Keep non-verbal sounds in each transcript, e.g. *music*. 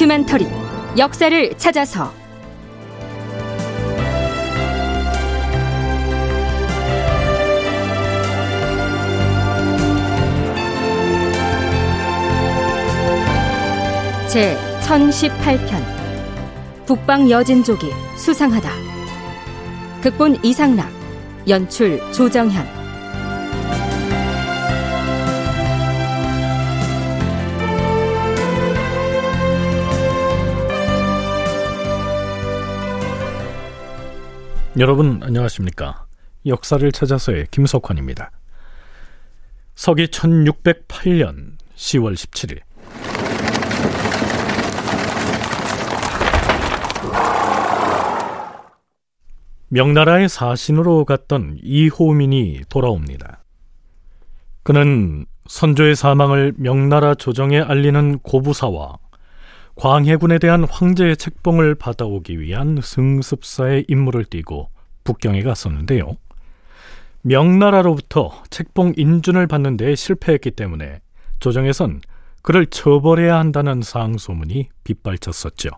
다큐멘터리 역사를 찾아서. 제 1018편 북방 여진족이 수상하다. 극본 이상락 연출 조정현 여러분 안녕하십니까? 역사를 찾아서의 김석환입니다. 서기 1608년 10월 17일 명나라의 사신으로 갔던 이호민이 돌아옵니다. 그는 선조의 사망을 명나라 조정에 알리는 고부사와 광해군에 대한 황제의 책봉을 받아오기 위한 승습사의 임무를 띠고 북경에 갔었는데요. 명나라로부터 책봉 인준을 받는 데 실패했기 때문에 조정에선 그를 처벌해야 한다는 상소문이 빗발쳤었죠.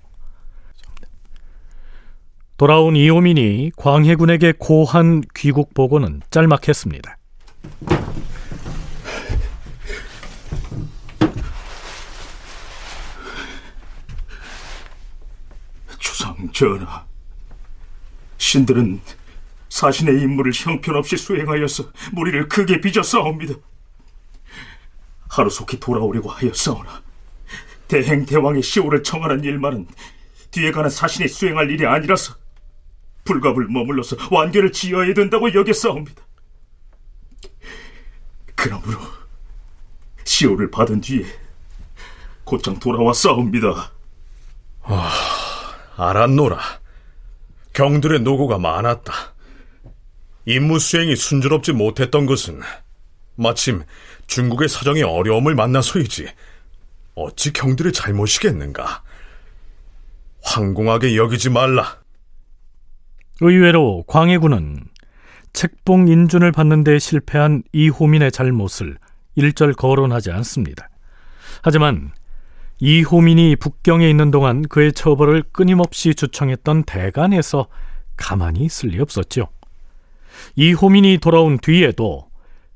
돌아온 이호민이 광해군에게 고한 귀국 보고는 짤막했습니다. 전하, 신들은 사신의 임무를 형편없이 수행하여서 무리를 크게 빚어싸옵니다. 하루속히 돌아오려고 하였사오나 대행 대왕의 시호를 청하는 일만은 뒤에 가는 사신이 수행할 일이 아니라서 불갑을 머물러서 완결을 지어야 된다고 여겼사옵니다. 그러므로 시호를 받은 뒤에 곧장 돌아와 싸웁니다. 아... 알았노라. 경들의 노고가 많았다. 임무 수행이 순조롭지 못했던 것은 마침 중국의 사정이 어려움을 만나서이지 어찌 경들의 잘못이겠는가. 황공하게 여기지 말라. 의외로 광해군은 책봉 인준을 받는 데 실패한 이호민의 잘못을 일절 거론하지 않습니다. 하지만 이호민이 북경에 있는 동안 그의 처벌을 끊임없이 주청했던 대간에서 가만히 있을 리 없었죠. 이호민이 돌아온 뒤에도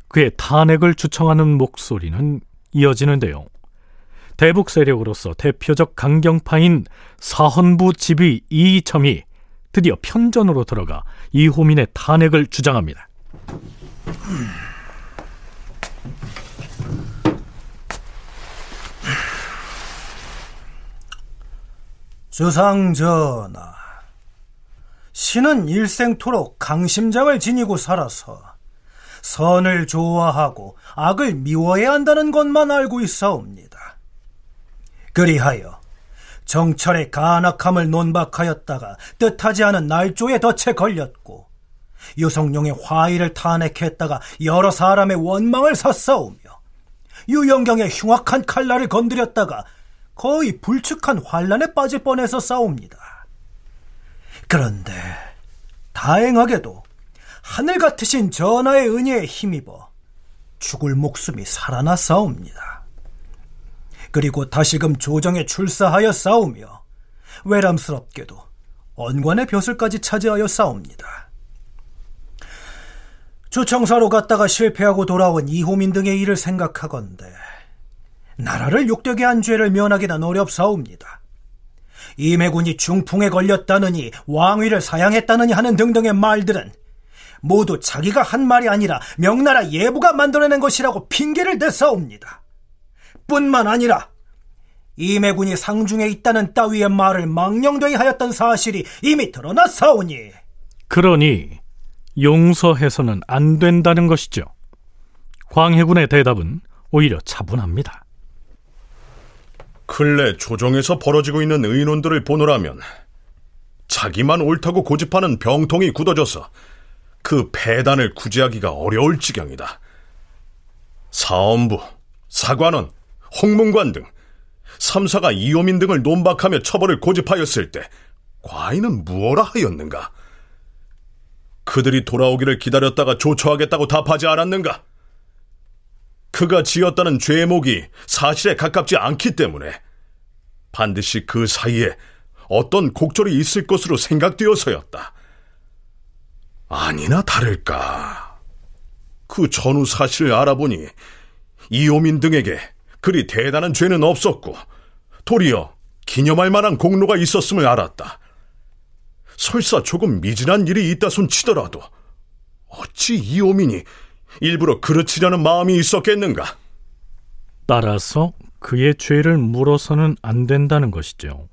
그의 탄핵을 주청하는 목소리는 이어지는데요. 대북 세력으로서 대표적 강경파인 사헌부 지휘 이이첨이 드디어 편전으로 들어가 이호민의 탄핵을 주장합니다. 주상전하, 신은 일생토록 강심장을 지니고 살아서 선을 좋아하고 악을 미워해야 한다는 것만 알고 있사옵니다. 그리하여 정철의 간악함을 논박하였다가 뜻하지 않은 날조에 덫에 걸렸고 유성룡의 화의를 탄핵했다가 여러 사람의 원망을 샀사오며 유영경의 흉악한 칼날을 건드렸다가 거의 불측한 환란에 빠질 뻔해서 싸웁니다. 그런데 다행하게도 하늘 같으신 전하의 은혜에 힘입어 죽을 목숨이 살아나 싸웁니다. 그리고 다시금 조정에 출사하여 싸우며 외람스럽게도 언관의 벼슬까지 차지하여 싸웁니다. 주청사로 갔다가 실패하고 돌아온 이호민 등의 일을 생각하건대 나라를 욕되게 한 죄를 면하기는 어렵사옵니다. 이매군이 중풍에 걸렸다느니 왕위를 사양했다느니 하는 등등의 말들은 모두 자기가 한 말이 아니라 명나라 예부가 만들어낸 것이라고 핑계를 대사옵니다. 뿐만 아니라 이매군이 상중에 있다는 따위의 말을 망령되이 하였던 사실이 이미 드러났사오니 그러니 용서해서는 안 된다는 것이죠. 광해군의 대답은 오히려 차분합니다. 근래 조정에서 벌어지고 있는 의논들을 보노라면 자기만 옳다고 고집하는 병통이 굳어져서 그 배단을 구제하기가 어려울 지경이다. 사원부, 사관원, 홍문관 등 3사가 이호민 등을 논박하며 처벌을 고집하였을 때 과인은 무엇라 하였는가? 그들이 돌아오기를 기다렸다가 조처하겠다고 답하지 않았는가? 그가 지었다는 죄목이 사실에 가깝지 않기 때문에 반드시 그 사이에 어떤 곡절이 있을 것으로 생각되어서였다. 아니나 다를까. 그 전후 사실을 알아보니 이오민 등에게 그리 대단한 죄는 없었고 도리어 기념할 만한 공로가 있었음을 알았다. 설사 조금 미진한 일이 있다 손 치더라도 어찌 이오민이 일부러 그르치려는 마음이 있었겠는가? 따라서 그의 죄를 물어서는 안 된다는 것이죠.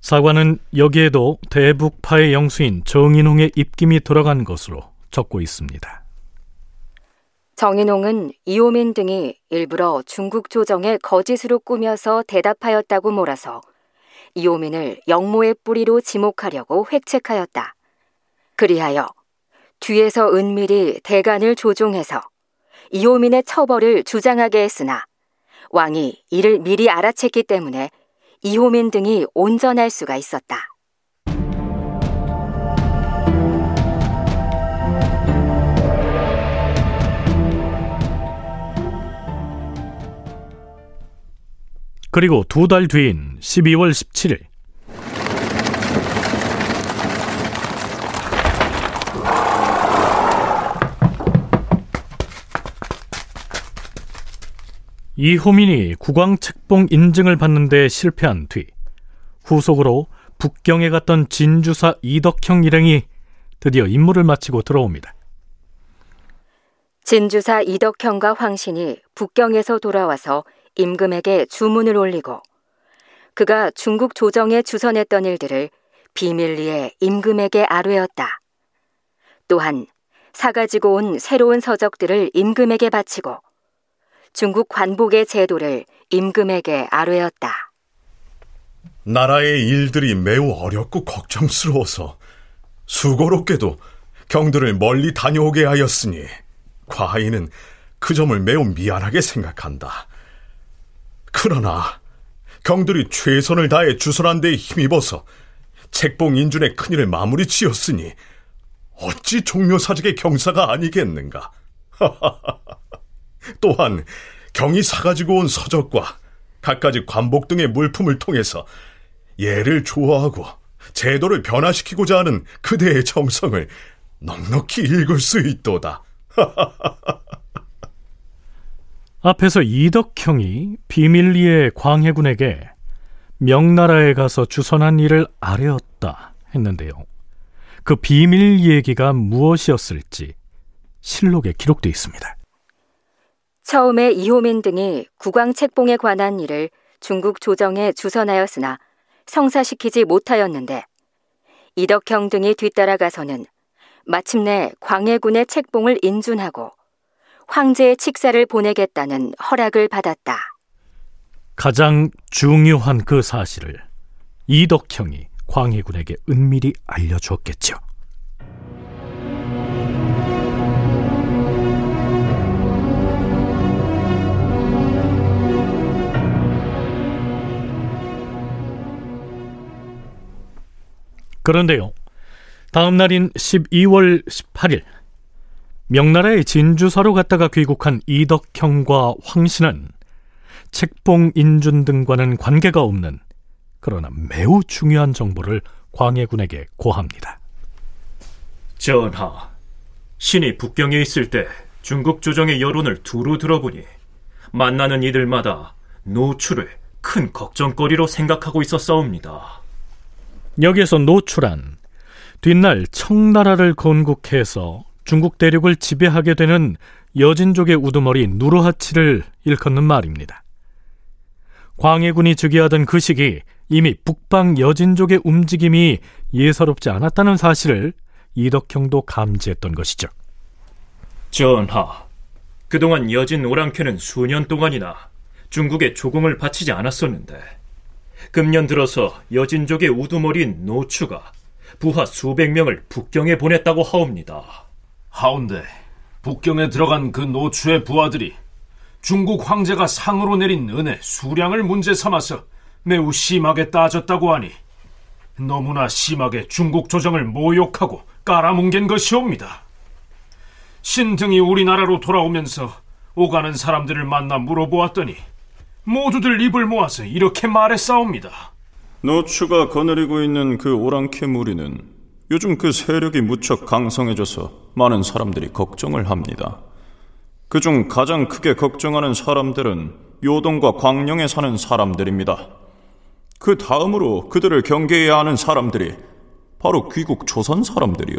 사관은 여기에도 대북파의 영수인 정인홍의 입김이 들어간 것으로 적고 있습니다. 정인홍은 이호민 등이 일부러 중국 조정에 거짓으로 꾸며서 대답하였다고 몰아서 이호민을 영모의 뿌리로 지목하려고 획책하였다. 그리하여 뒤에서 은밀히 대간을 조종해서 이호민의 처벌을 주장하게 했으나 왕이 이를 미리 알아챘기 때문에 이호민 등이 온전할 수가 있었다. 그리고 두 달 뒤인 12월 17일 이호민이 국왕 책봉 인증을 받는데 실패한 뒤 후속으로 북경에 갔던 진주사 이덕형 일행이 드디어 임무를 마치고 들어옵니다. 진주사 이덕형과 황신이 북경에서 돌아와서 임금에게 주문을 올리고 그가 중국 조정에 주선했던 일들을 비밀리에 임금에게 아뢰었다. 또한 사가지고 온 새로운 서적들을 임금에게 바치고 중국 관복의 제도를 임금에게 아뢰었다. 나라의 일들이 매우 어렵고 걱정스러워서 수고롭게도 경들을 멀리 다녀오게 하였으니 과인은 그 점을 매우 미안하게 생각한다. 그러나 경들이 최선을 다해 주선한 데에 힘입어서 책봉 인준의 큰일을 마무리 지었으니 어찌 종묘사직의 경사가 아니겠는가? *laughs* 또한 경이 사가지고 온 서적과 갖가지 관복 등의 물품을 통해서 예를 좋아하고 제도를 변화시키고자 하는 그대의 정성을 넉넉히 읽을 수 있도다. *laughs* 앞에서 이덕형이 비밀리에 광해군에게 명나라에 가서 주선한 일을 아뢰었다 했는데요. 그 비밀 얘기가 무엇이었을지 실록에 기록되어 있습니다. 처음에 이호민 등이 국왕 책봉에 관한 일을 중국 조정에 주선하였으나 성사시키지 못하였는데 이덕형 등이 뒤따라가서는 마침내 광해군의 책봉을 인준하고 황제의 칙사를 보내겠다는 허락을 받았다. 가장 중요한 그 사실을 이덕형이 광해군에게 은밀히 알려주었겠죠. 그런데요. 다음 날인 12월 18일 명나라의 진주사로 갔다가 귀국한 이덕형과 황신은 책봉 인준 등과는 관계가 없는 그러나 매우 중요한 정보를 광해군에게 고합니다. 전하, 신이 북경에 있을 때 중국 조정의 여론을 두루 들어보니 만나는 이들마다 노출을 큰 걱정거리로 생각하고 있었사옵니다. 여기에서 노출한 뒷날 청나라를 건국해서 중국 대륙을 지배하게 되는 여진족의 우두머리 누르하치를 일컫는 말입니다. 광해군이 즉위하던 그 시기 이미 북방 여진족의 움직임이 예사롭지 않았다는 사실을 이덕형도 감지했던 것이죠. 전하, 그동안 여진 오랑캐는 수년 동안이나 중국에 조공을 바치지 않았었는데 금년 들어서 여진족의 우두머리인 노추가 부하 수백 명을 북경에 보냈다고 하옵니다. 하운데 북경에 들어간 그 노추의 부하들이 중국 황제가 상으로 내린 은혜 수량을 문제 삼아서 매우 심하게 따졌다고 하니 너무나 심하게 중국 조정을 모욕하고 깔아뭉갠 것이옵니다. 신등이 우리나라로 돌아오면서 오가는 사람들을 만나 물어보았더니 모두들 입을 모아서 이렇게 말했사옵니다. 노추가 거느리고 있는 그 오랑캐 무리는 요즘 그 세력이 무척 강성해져서 많은 사람들이 걱정을 합니다. 그중 가장 크게 걱정하는 사람들은 요동과 광령에 사는 사람들입니다. 그 다음으로 그들을 경계해야 하는 사람들이 바로 귀국 조선 사람들이요.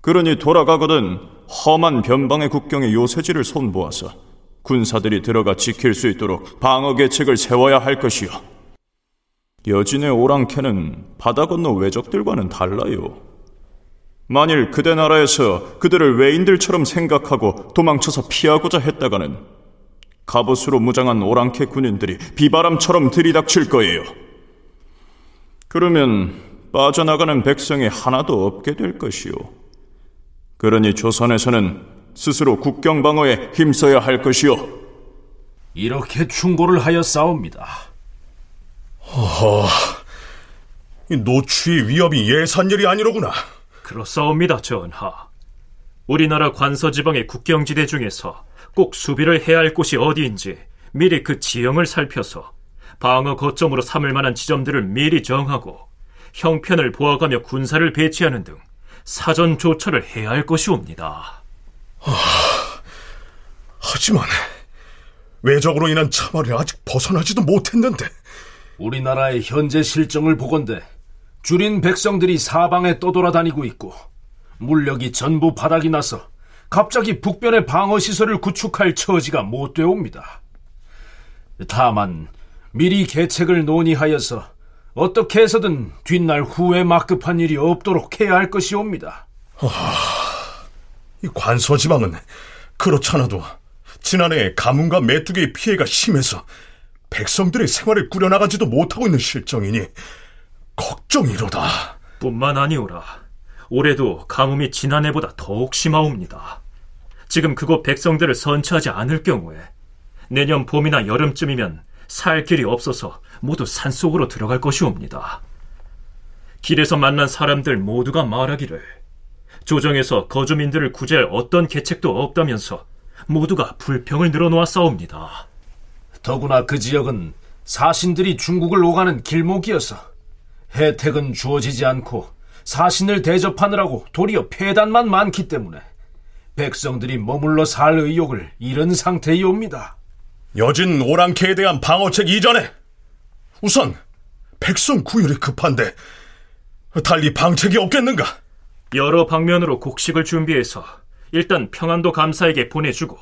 그러니 돌아가거든 험한 변방의 국경에 요새지를 손보아서 군사들이 들어가 지킬 수 있도록 방어 계책을 세워야 할 것이요. 여진의 오랑캐는 바다 건너 외적들과는 달라요. 만일 그대 나라에서 그들을 외인들처럼 생각하고 도망쳐서 피하고자 했다가는 갑옷으로 무장한 오랑캐 군인들이 비바람처럼 들이닥칠 거예요. 그러면 빠져나가는 백성이 하나도 없게 될 것이요. 그러니 조선에서는 스스로 국경 방어에 힘써야 할 것이요. 이렇게 충고를 하여 싸웁니다. 허허, 이 노추의 위협이 예산일이 아니로구나. 그렇사옵니다, 전하. 우리나라 관서 지방의 국경지대 중에서 꼭 수비를 해야 할 곳이 어디인지 미리 그 지형을 살펴서 방어 거점으로 삼을 만한 지점들을 미리 정하고 형편을 보아가며 군사를 배치하는 등 사전 조처를 해야 할 것이옵니다. 하... 하지만 외적으로 인한 참화를 아직 벗어나지도 못했는데 우리나라의 현재 실정을 보건대 줄인 백성들이 사방에 떠돌아다니고 있고 물력이 전부 바닥이 나서 갑자기 북변의 방어 시설을 구축할 처지가 못 되옵니다. 다만 미리 계책을 논의하여서 어떻게 해서든 뒷날 후에 막급한 일이 없도록 해야 할 것이옵니다. 아, 이 관서지방은 그렇잖아도 지난해 가문과 메뚜기의 피해가 심해서 백성들의 생활을 꾸려나가지도 못하고 있는 실정이니 걱정이로다. 뿐만 아니오라. 올해도 가뭄이 지난해보다 더욱 심하옵니다. 지금 그곳 백성들을 선처하지 않을 경우에 내년 봄이나 여름쯤이면 살 길이 없어서 모두 산속으로 들어갈 것이옵니다. 길에서 만난 사람들 모두가 말하기를 조정에서 거주민들을 구제할 어떤 계책도 없다면서 모두가 불평을 늘어놓았사옵니다. 더구나 그 지역은 사신들이 중국을 오가는 길목이어서 혜택은 주어지지 않고 사신을 대접하느라고 도리어 폐단만 많기 때문에 백성들이 머물러 살 의욕을 잃은 상태이옵니다. 여진 오랑캐에 대한 방어책 이전에 우선 백성 구휼이 급한데 달리 방책이 없겠는가? 여러 방면으로 곡식을 준비해서 일단 평안도 감사에게 보내주고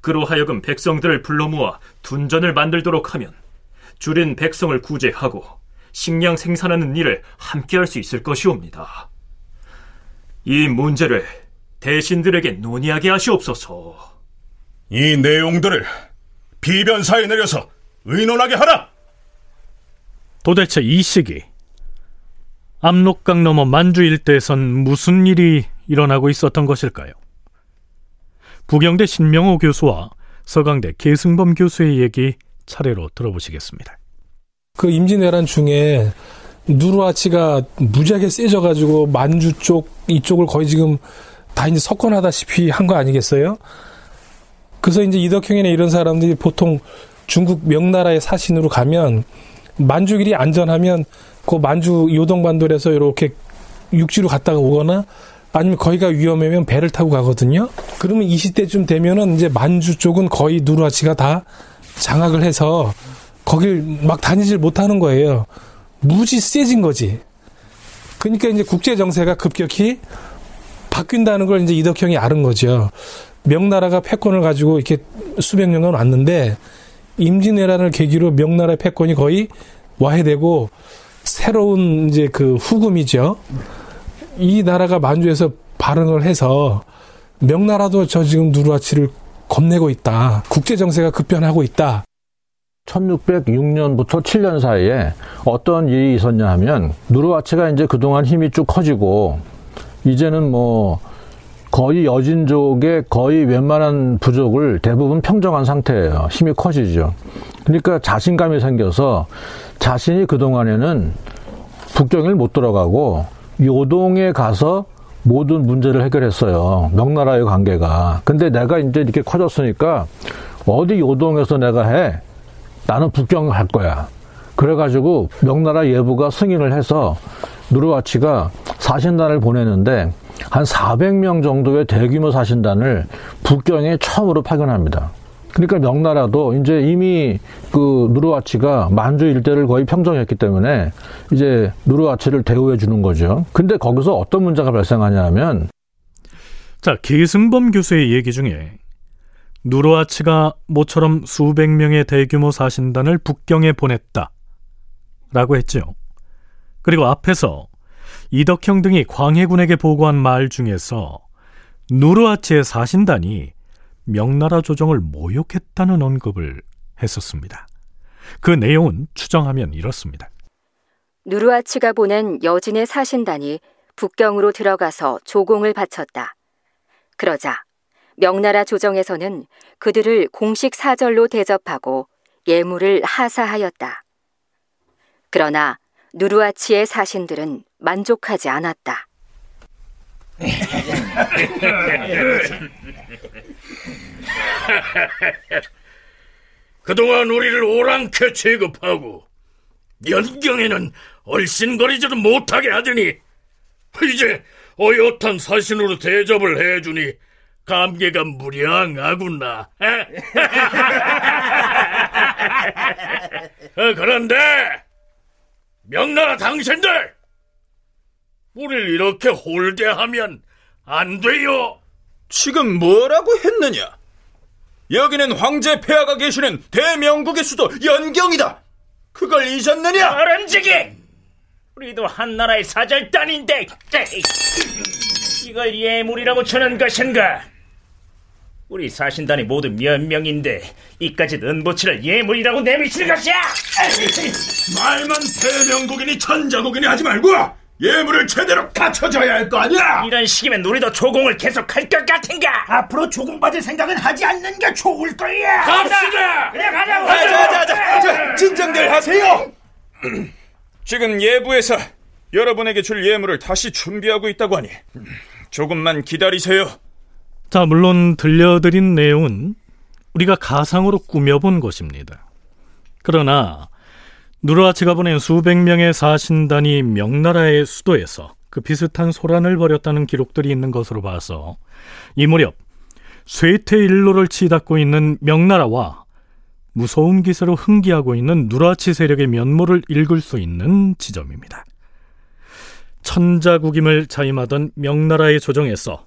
그로 하여금 백성들을 불러 모아 둔전을 만들도록 하면 줄인 백성을 구제하고 식량 생산하는 일을 함께 할 수 있을 것이옵니다. 이 문제를 대신들에게 논의하게 하시옵소서. 이 내용들을 비변사에 내려서 의논하게 하라! 도대체 이 시기 압록강 너머 만주 일대에선 무슨 일이 일어나고 있었던 것일까요? 부경대 신명호 교수와 서강대 계승범 교수의 얘기 차례로 들어보시겠습니다. 그 임진왜란 중에 누르아치가 무지하게 세져가지고 만주 쪽 이쪽을 거의 지금 다 이제 석권하다시피 한 거 아니겠어요? 그래서 이제 이덕형이나 이런 사람들이 보통 중국 명나라의 사신으로 가면 만주길이 안전하면 그 만주 요동반도에서 이렇게 육지로 갔다가 오거나 아니면 거기가 위험하면 배를 타고 가거든요. 그러면 이 시대쯤 되면은 이제 만주 쪽은 거의 누르아치가 다 장악을 해서 거길 막 다니질 못하는 거예요. 무지 세진 거지. 그러니까 이제 국제 정세가 급격히 바뀐다는 걸 이제 이덕형이 알은 거죠. 명나라가 패권을 가지고 이렇게 수백 년간 왔는데 임진왜란을 계기로 명나라의 패권이 거의 와해되고 새로운 이제 그 후금이죠. 이 나라가 만주에서 발응을 해서 명나라도 저 지금 누르아치를 겁내고 있다. 국제 정세가 급변하고 있다. 1606년부터 7년 사이에 어떤 일이 있었냐 하면 누르아치가 이제 그동안 힘이 쭉 커지고 이제는 뭐 거의 여진족의 거의 웬만한 부족을 대부분 평정한 상태예요. 힘이 커지죠. 그러니까 자신감이 생겨서 자신이 그동안에는 북경을 못 들어가고 요동에 가서 모든 문제를 해결했어요. 명나라의 관계가. 근데 내가 이제 이렇게 커졌으니까 어디 요동에서 내가 해? 나는 북경을 갈 거야. 그래가지고 명나라 예부가 승인을 해서 누르와치가 사신단을 보내는데 한 400명 정도의 대규모 사신단을 북경에 처음으로 파견합니다. 그러니까 명나라도 이제 이미 그 누르와치가 만주 일대를 거의 평정했기 때문에 이제 누르와치를 대우해 주는 거죠. 근데 거기서 어떤 문제가 발생하냐면 자, 계승범 교수의 얘기 중에 누르아치가 모처럼 수백 명의 대규모 사신단을 북경에 보냈다. 라고 했죠. 그리고 앞에서 이덕형 등이 광해군에게 보고한 말 중에서 누르아치의 사신단이 명나라 조정을 모욕했다는 언급을 했었습니다. 그 내용은 추정하면 이렇습니다. 누르아치가 보낸 여진의 사신단이 북경으로 들어가서 조공을 바쳤다. 그러자 명나라 조정에서는 그들을 공식 사절로 대접하고 예물을 하사하였다. 그러나 누르아치의 사신들은 만족하지 않았다. *laughs* *laughs* 그동안 우리를 오랑캐 취급하고 연경에는 얼씬거리지도 못하게 하더니 이제 어엿한 사신으로 대접을 해주니 감개가 무량하구나. *laughs* 어, 그런데 명나라 당신들 우리를 이렇게 홀대하면 안 돼요. 지금 뭐라고 했느냐? 여기는 황제 폐하가 계시는 대명국의 수도 연경이다. 그걸 잊었느냐? 바람직이 우리도 한나라의 사절단인데 이걸 예물이라고 주는 것인가? 우리 사신단이 모두 몇 명인데 이까지 은보치를 예물이라고 내미칠 것이야? 말만 대명국이니 천자국이니 하지 말고 예물을 제대로 갖춰줘야 할 거 아니야? 이런 식이면 우리도 조공을 계속할 것 같은가? 앞으로 조공받을 생각은 하지 않는 게 좋을 거야. 갑시다! 그래 가자고! 자자자자 진정들 하세요. 지금 예부에서 여러분에게 줄 예물을 다시 준비하고 있다고 하니 조금만 기다리세요. 자, 물론 들려드린 내용은 우리가 가상으로 꾸며본 것입니다. 그러나 누르아치가 보낸 수백 명의 사신단이 명나라의 수도에서 그 비슷한 소란을 벌였다는 기록들이 있는 것으로 봐서 이 무렵 쇠퇴 일로를 치닫고 있는 명나라와 무서운 기세로 흥기하고 있는 누라치 세력의 면모를 읽을 수 있는 지점입니다. 천자국임을 자임하던 명나라의 조정에서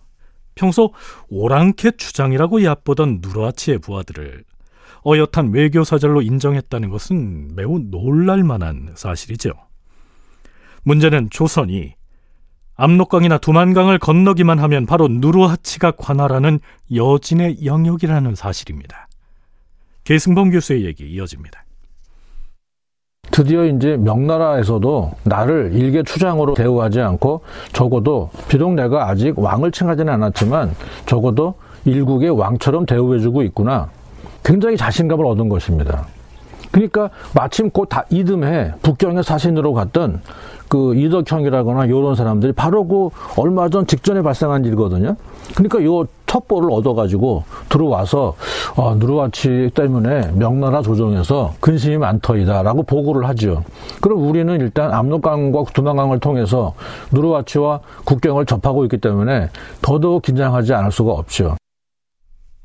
평소 오랑캐 주장이라고 얕보던 누라치의 부하들을 어엿한 외교 사절로 인정했다는 것은 매우 놀랄만한 사실이죠. 문제는 조선이 압록강이나 두만강을 건너기만 하면 바로 누르하치가 관할하는 여진의 영역이라는 사실입니다. 계승범 교수의 얘기 이어집니다. 드디어 이제 명나라에서도 나를 일개 추장으로 대우하지 않고 적어도 비록 내가 아직 왕을 칭하지는 않았지만 적어도 일국의 왕처럼 대우해주고 있구나. 굉장히 자신감을 얻은 것입니다. 그러니까 마침 곧 다 이듬해 북경의 사신으로 갔던 그 이덕형이라거나 이런 사람들이 바로 그 얼마 전 직전에 발생한 일이거든요. 그러니까 요 첩보를 얻어가지고 들어와서 어, 누르와치 때문에 명나라 조정에서 근심이 많더이다라고 보고를 하죠. 그럼 우리는 일단 압록강과 두만강을 통해서 누르와치와 국경을 접하고 있기 때문에 더더욱 긴장하지 않을 수가 없죠.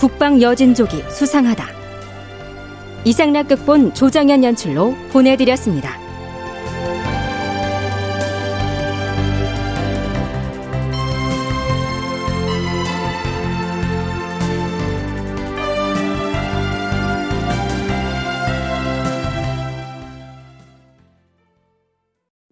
북방 여진족이 수상하다 이상락 극본 조정현 연출로 보내드렸습니다.